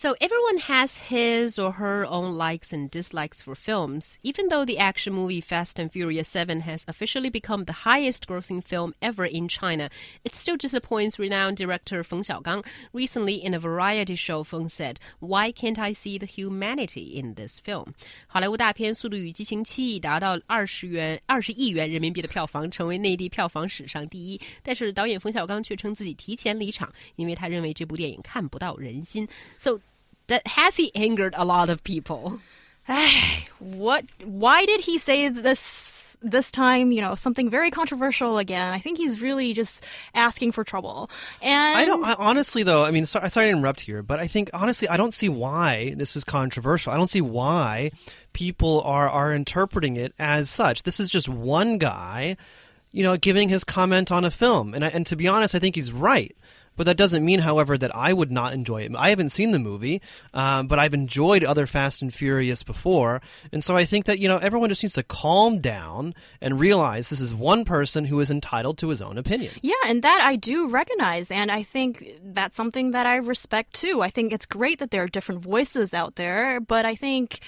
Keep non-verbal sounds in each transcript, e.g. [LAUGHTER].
So everyone has his or her own likes and dislikes for films. Even though the action movie Fast and Furious 7 has officially become the highest grossing film ever in China, it still disappoints renowned director Feng Xiaogang. Recently in a variety show, Feng said, "Why can't I see the humanity in this film?" 好莱坞大片《速度与激情七》达到二十元二十亿元人民币的票房，成为内地票房史上第一。但是导演冯小刚却称自己提前离场，因为他认为这部电影看不到人心。So that has he angered a lot of people? [SIGHS] what? Why did he say this this time? You know, something very controversial again. I think he's really just asking for trouble. And I don't I, honestly though. I mean, sorry, sorry to interrupt here, but I think honestly, I don't see why this is controversial. I don't see why people are are interpreting it as such. This is just one guy, you know, giving his comment on a film, and I, and to be honest, I think he's right. But that doesn't mean, however, that I would not enjoy it. I haven't seen the movie, um, but I've enjoyed other Fast and Furious before. And so I think that, you know, everyone just needs to calm down and realize this is one person who is entitled to his own opinion. Yeah, and that I do recognize. And I think that's something that I respect too. I think it's great that there are different voices out there, but I think.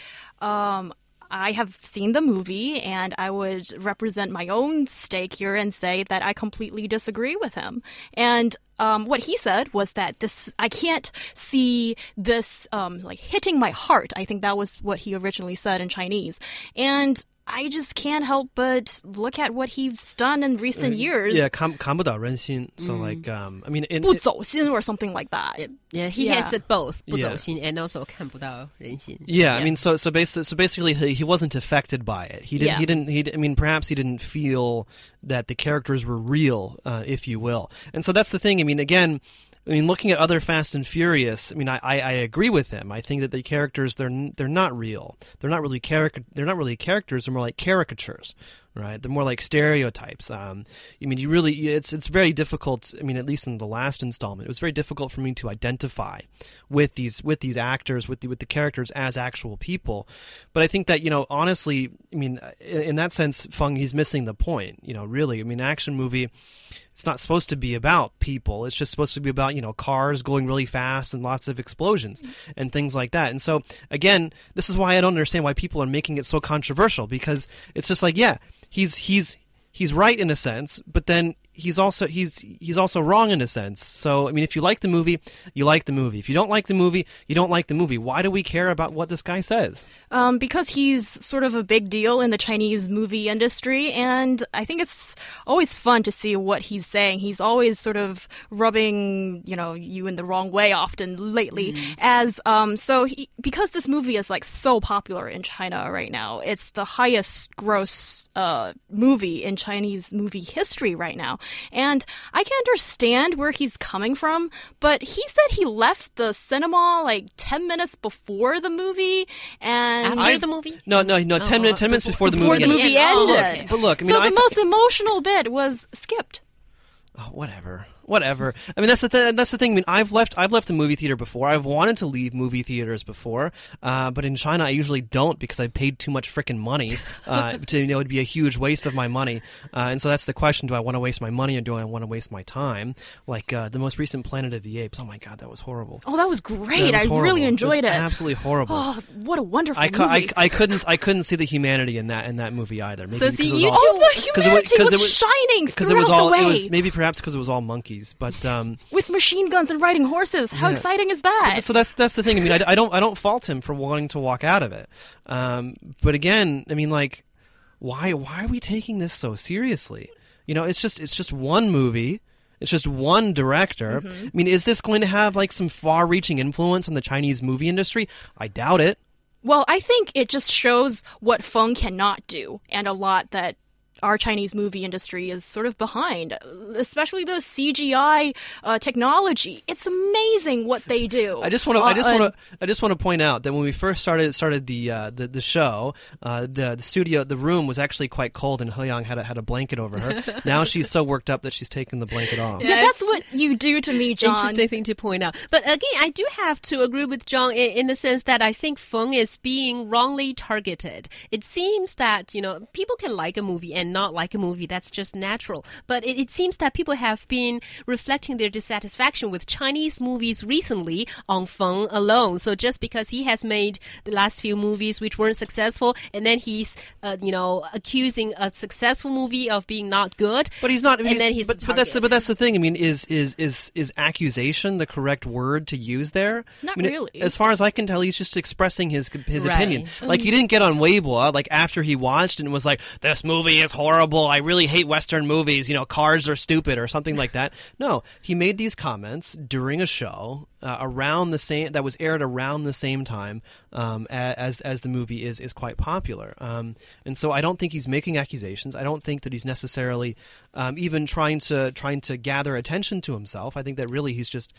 Um, I have seen the movie and I would represent my own stake here and say that I completely disagree with him. And um, what he said was that this I can't see this um, like hitting my heart. I think that was what he originally said in Chinese, and I just can't help but look at what he's done in recent years. Yeah, 看看不到人心. So like, um, I mean, in, 不走心 or something like that. Yeah, he Yeah. has said both, 不 Yeah. 走心 and also 看不到人心. Yeah, I mean, so so basically, so basically, he, he wasn't affected by it. He didn't. Yeah. He didn't. He. I mean, perhaps he didn't feel that the characters were real, uh, if you will. And so that's the thing. I mean, again. I mean, looking at other Fast and Furious, I mean, I, I, I agree with him. I think that the characters they're they're not real. They're not really caric- They're not really characters. They're more like caricatures, right? They're more like stereotypes. Um, I mean, you really it's it's very difficult. I mean, at least in the last installment, it was very difficult for me to identify with these with these actors with the with the characters as actual people. But I think that you know, honestly, I mean, in, in that sense, Fung he's missing the point. You know, really, I mean, action movie it's not supposed to be about people. It's just supposed to be about, you know, cars going really fast and lots of explosions and things like that. And so, again, this is why I don't understand why people are making it so controversial because it's just like, yeah, he's he's he's right in a sense, but then he's also he's he's also wrong in a sense. So, I mean, if you like the movie, you like the movie. If you don't like the movie, you don't like the movie. Why do we care about what this guy says? Um, because he's sort of a big deal in the Chinese movie industry, and I think it's always fun to see what he's saying. He's always sort of rubbing, you know, you in the wrong way often lately. As um, so, he, because this movie is like so popular in China right now, it's the highest gross uh, movie in Chinese movie history right now. And I can understand where he's coming from, but he said he left the cinema like 10 minutes before the movie. And After the movie? No, no, no. Ten oh, minutes, ten minutes before the movie before movie. the movie Oh, ended. okay. But look, I mean, so I the fe- most emotional bit was skipped. Oh, whatever, whatever. I mean, that's the th- that's the thing. I mean, I've left I've left the movie theater before. I've wanted to leave movie theaters before, uh, but in China, I usually don't because I paid too much freaking money. [LAUGHS] Uh, to you know, it'd be a huge waste of my money. Uh, and so that's the question: Do I want to waste my money or do I want to waste my time? Like uh, the most recent Planet of the Apes. Oh my god, that was horrible. Oh, that was That great. was I really enjoyed it. Absolutely horrible. Oh, what a wonderful I, cou- I, movie. I couldn't I couldn't see the humanity in that in that movie either. Maybe So see, you all- oh, the it humanity 'cause was, it was- shining because it was all the way. it was maybe perhaps because it was all monkeys, but [LAUGHS] um, With machine guns and riding horses. How Yeah. exciting is that? so that's that's the thing. I mean, I, I don't I don't fault him for wanting to walk out of it. Um, but again, I mean, like, why why are we taking this so seriously? You know, it's just it's just one movie. It's just one director. Mm-hmm. I mean, is this going to have like some far-reaching influence on the Chinese movie industry? I doubt it. Well, I think it just shows what Feng cannot do, and a lot that our Chinese movie industry is sort of behind, especially the CGI uh, technology. It's amazing what they do. I just want to. I just Uh, want to. I just want to point out that when we first started started the uh, the, the show, uh, the the studio, the room was actually quite cold, and He Yang had a, had a blanket over her. [LAUGHS] now she's so worked up that she's taken the blanket off. yeah, that's what you do to me, John. Interesting thing to point out. But again, I do have to agree with John in, in the sense that I think Feng is being wrongly targeted. It seems that, you know, people can like a movie and not like a movie. That's just natural. But it, it seems that people have been reflecting their dissatisfaction with Chinese movies recently on Feng alone. So just because he has made the last few movies which weren't successful, and then he's, uh, you know, accusing a successful movie of being not good. But he's not. And he's- then he's but, the but that's the, but that's the thing. I mean, is is is is accusation the correct word to use there? Not I mean, really. As far as I can tell, he's just expressing his his Right. opinion. Like he didn't get on Weibo like after he watched and was like, "This movie is horrible. I really hate Western movies. You know, cars are stupid or something like that." No, he made these comments during a show uh, around the same that was aired around the same time um, as as the movie is is quite popular. Um, and so I don't think he's making accusations. I don't think that he's necessarily um, even trying to trying to gather attention to himself. I think that really he's just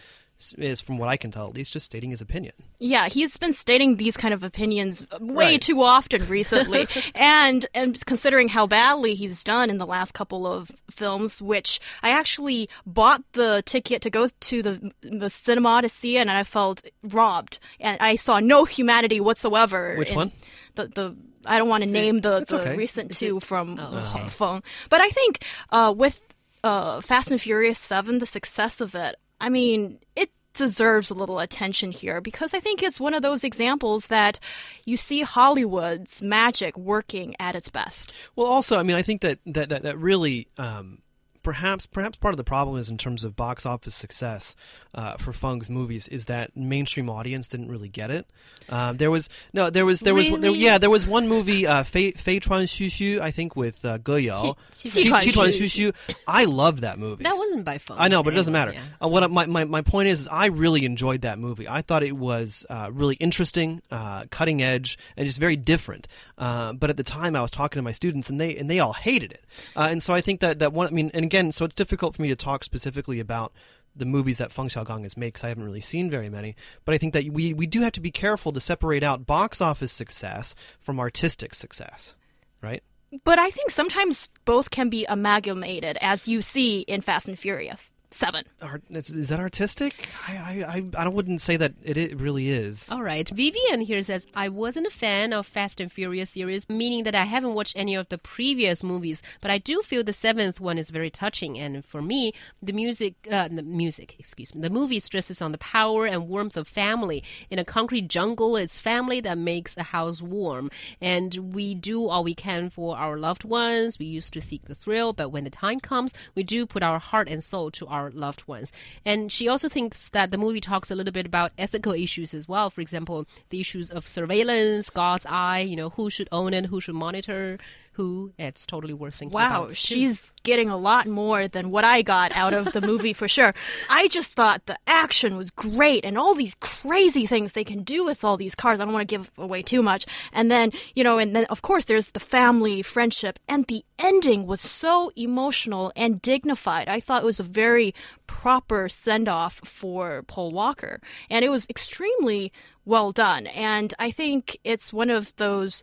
is from what I can tell at least just stating his opinion. Yeah, he's been stating these kind of opinions way Right. too often [LAUGHS] recently. and and considering how badly he's done in the last couple of films, which I actually bought the ticket to go to the the cinema to see and I felt robbed. And I saw no humanity whatsoever. Which in one? The the I don't want to name the, the okay. recent two from Oh, Hong Feng. But I think uh, with uh, Fast and Furious 7, the success of it, I mean, it deserves a little attention here because I think it's one of those examples that you see Hollywood's magic working at its best. Well, also, I mean, I think that that that, that really. Um, Perhaps, perhaps part of the problem is in terms of box office success uh, for Fung's movies is that mainstream audience didn't really get it. Um, there was no, there was there was there, yeah, there was one movie, uh, Fei Fei Chuan Xu Xu, I think with uh, Ge Yao. Qi- Chuan Xu. Xu. I love that movie. That wasn't by Feng. I know, but it doesn't matter. yeah. Uh, what my, my my point is, is, I really enjoyed that movie. I thought it was uh, really interesting, uh, cutting edge, and just very different. Uh, but at the time, I was talking to my students, and they and they all hated it. Uh, and so I think that that one. I mean, and again, so it's difficult for me to talk specifically about the movies that Feng Xiaogang has made because I haven't really seen very many. But I think that we we do have to be careful to separate out box office success from artistic success, right? But I think sometimes both can be amalgamated, as you see in Fast and Furious 7. Art, is, that artistic? I I I, I wouldn't say that it, it really is. All right. Vivian here says, I wasn't a fan of Fast and Furious series, meaning that I haven't watched any of the previous movies, but I do feel the seventh one is very touching. And for me, the music, uh, the music, excuse me, the movie stresses on the power and warmth of family. In a concrete jungle, it's family that makes a house warm. And we do all we can for our loved ones. We used to seek the thrill, but when the time comes, we do put our heart and soul to our loved ones. And she also thinks that the movie talks a little bit about ethical issues as well. For example, the issues of surveillance, God's eye, you know, who should own it, who should monitor, who. It's totally worth thinking Wow, about. Wow, she's getting a lot more than what I got out of the movie for sure. I just thought the action was great and all these crazy things they can do with all these cars. I don't want to give away too much. And then, you know, and then of course there's the family, friendship, and the ending was so emotional and dignified. I thought it was a very proper send off for Paul Walker. And it was extremely well done. And I think it's one of those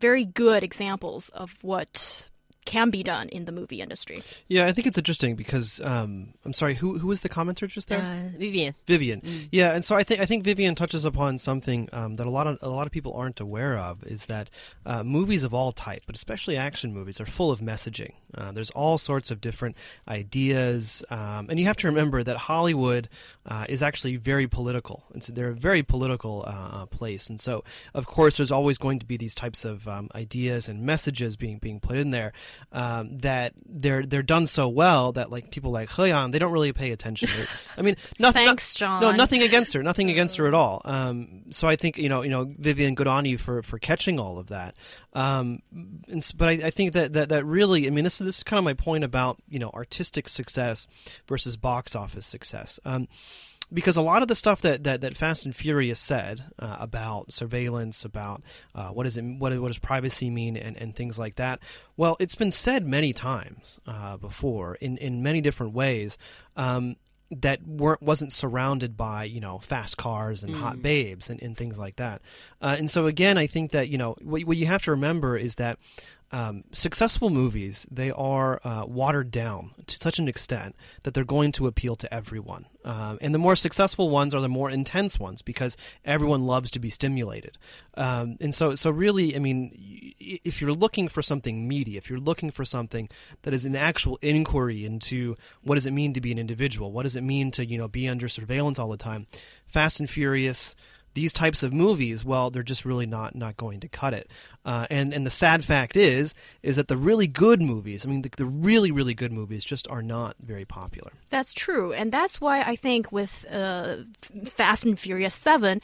very good examples of what can be done in the movie industry. Yeah, I think it's interesting because um, I'm sorry, who who was the commenter just there? Uh, Vivian. Vivian. Yeah, and so I think I think Vivian touches upon something um, that a lot of a lot of people aren't aware of is that uh, movies of all type, but especially action movies, are full of messaging. Uh, there's all sorts of different ideas, um, and you have to remember that Hollywood uh, is actually very political. And so they're a very political uh, uh, place, and so of course there's always going to be these types of um, ideas and messages being being put in there um, that they're they're done so well that like people like He Yan, they don't really pay attention. [LAUGHS] I mean, nothing. Thanks, John. No, nothing against her. Nothing [LAUGHS] against her at all. Um, so I think you know, you know, Vivian, good on you for, for catching all of that. Um, and, but I, I think that, that that really, I mean, this is this is kind of my point about you know artistic success versus box office success. Um, because a lot of the stuff that, that, that Fast and Furious said uh, about surveillance, about uh, what, is it, what, what does privacy mean, and, and things like that, well, it's been said many times uh, before in, in many different ways. Um, that weren't wasn't surrounded by you know fast cars and mm. hot babes and, and things like that, uh, and so again, I think that you know what, what you have to remember is that um, successful movies they are uh, watered down to such an extent that they're going to appeal to everyone. Um, and the more successful ones are the more intense ones because everyone loves to be stimulated. Um, and so so really i mean if you're looking for something meaty if you're looking for something that is an actual inquiry into what does it mean to be an individual what does it mean to you know be under surveillance all the time fast and furious these types of movies, well, they're just really not not going to cut it. Uh, and and the sad fact is, is that the really good movies, I mean, the, the, really really good movies, just are not very popular. That's true, and that's why I think with uh, Fast and Furious Seven,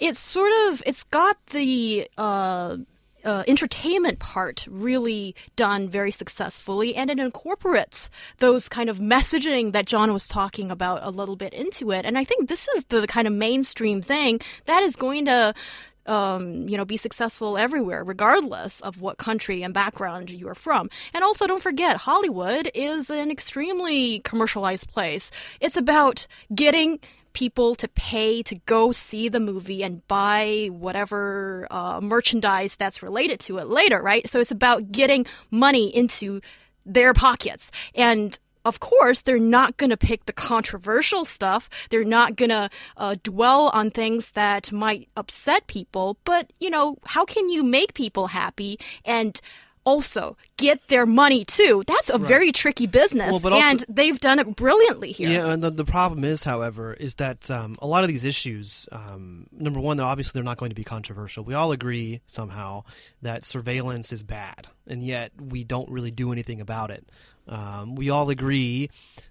it's sort of it's got the uh, uh, entertainment part really done very successfully, and it incorporates those kind of messaging that John was talking about a little bit into it. And I think this is the kind of mainstream thing that is going to um, you know, be successful everywhere, regardless of what country and background you are from. And also, don't forget, Hollywood is an extremely commercialized place. It's about getting people to pay to go see the movie and buy whatever uh, merchandise that's related to it later, right? So it's about getting money into their pockets. And of course, they're not going to pick the controversial stuff. They're not going to uh, dwell on things that might upset people. But, you know, how can you make people happy and also get their money too. That's a right. very tricky business, well, and they've done it brilliantly here. Yeah, and the, the problem is, however, is that um, a lot of these issues, um, number one, they're obviously they're not going to be controversial. We all agree somehow that surveillance is bad, and yet we don't really do anything about it. Um, we all agree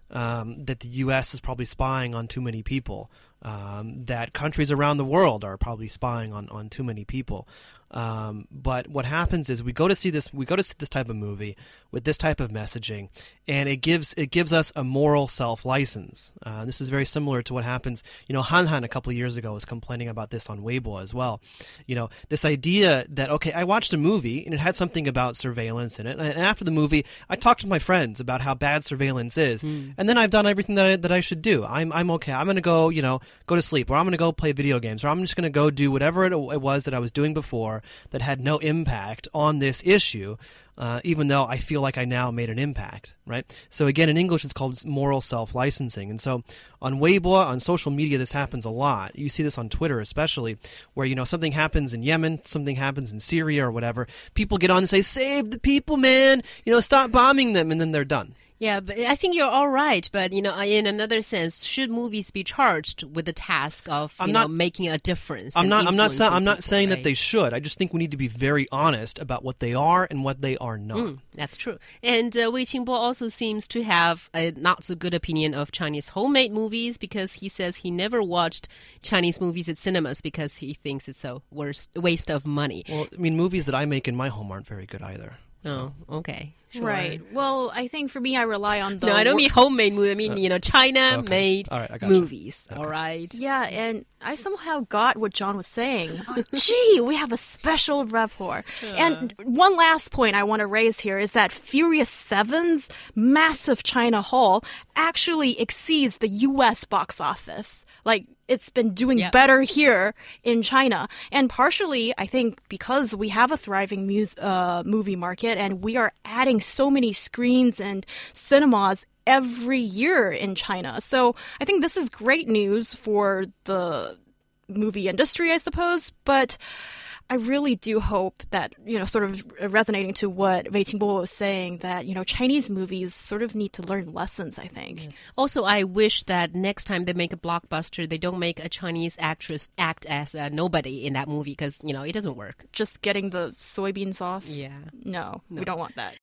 um, that the U.S. is probably spying on too many people. Um, that countries around the world are probably spying on, on too many people. Um, but what happens is we go to see this we go to see this type of movie with this type of messaging, and it gives it gives us a moral self license. Uh, this is very similar to what happens. You know, Han Han a couple years ago was complaining about this on Weibo as well. You know, this idea that okay, I watched a movie and it had something about surveillance in it, and after the movie, I talked to my friends about how bad surveillance is, mm. and then I've done everything that I, that I should do. I'm I'm okay. I'm gonna go you know go to sleep, or I'm gonna go play video games, or I'm just gonna go do whatever it, it was that I was doing before that had no impact on this issue, uh, even though I feel like I now made an impact, right? So again, in English, it's called moral self-licensing. And so on Weibo, on social media, this happens a lot. You see this on Twitter, especially, where you know something happens in Yemen, something happens in Syria or whatever. People get on and say, "Save the people, man! You know, stop bombing them," and then they're done. Yeah, but I think you're all right. But you know, in another sense, should movies be charged with the task of you I'm know not, making a difference? I'm not. I'm not. Sa- I'm not saying right? that they should. I just think we need to be very honest about what they are and what they are not. Mm, that's true. And uh, Wei Qingbo also seems to have a not so good opinion of Chinese homemade movies because he says he never watched Chinese movies at cinemas because he thinks it's a worst waste of money. Well, I mean, movies that I make in my home aren't very good either. So. Oh, okay. Sure. Right. Well, I think for me, I rely on the. No, I don't mean homemade movie. I mean, uh, you know, China-made okay. movies. Okay. All right. Yeah, and I somehow got what John was saying. oh, [LAUGHS] gee, we have a special rapport. Uh. And one last point I want to raise here is that Furious 7's massive China haul actually exceeds the U.S. box office. Like, it's been doing better here in China. And partially, I think, because we have a thriving mus- uh, movie market and we are adding so many screens and cinemas every year in China. So I think this is great news for the movie industry, I suppose. But I really do hope that, you know, sort of resonating to what Wei Qingbo was saying, that, you know, Chinese movies sort of need to learn lessons, I think. Yeah. Also, I wish that next time they make a blockbuster, they don't make a Chinese actress act as a nobody in that movie because, you know, it doesn't work. Just getting the soybean sauce? Yeah. No, no. we don't want that.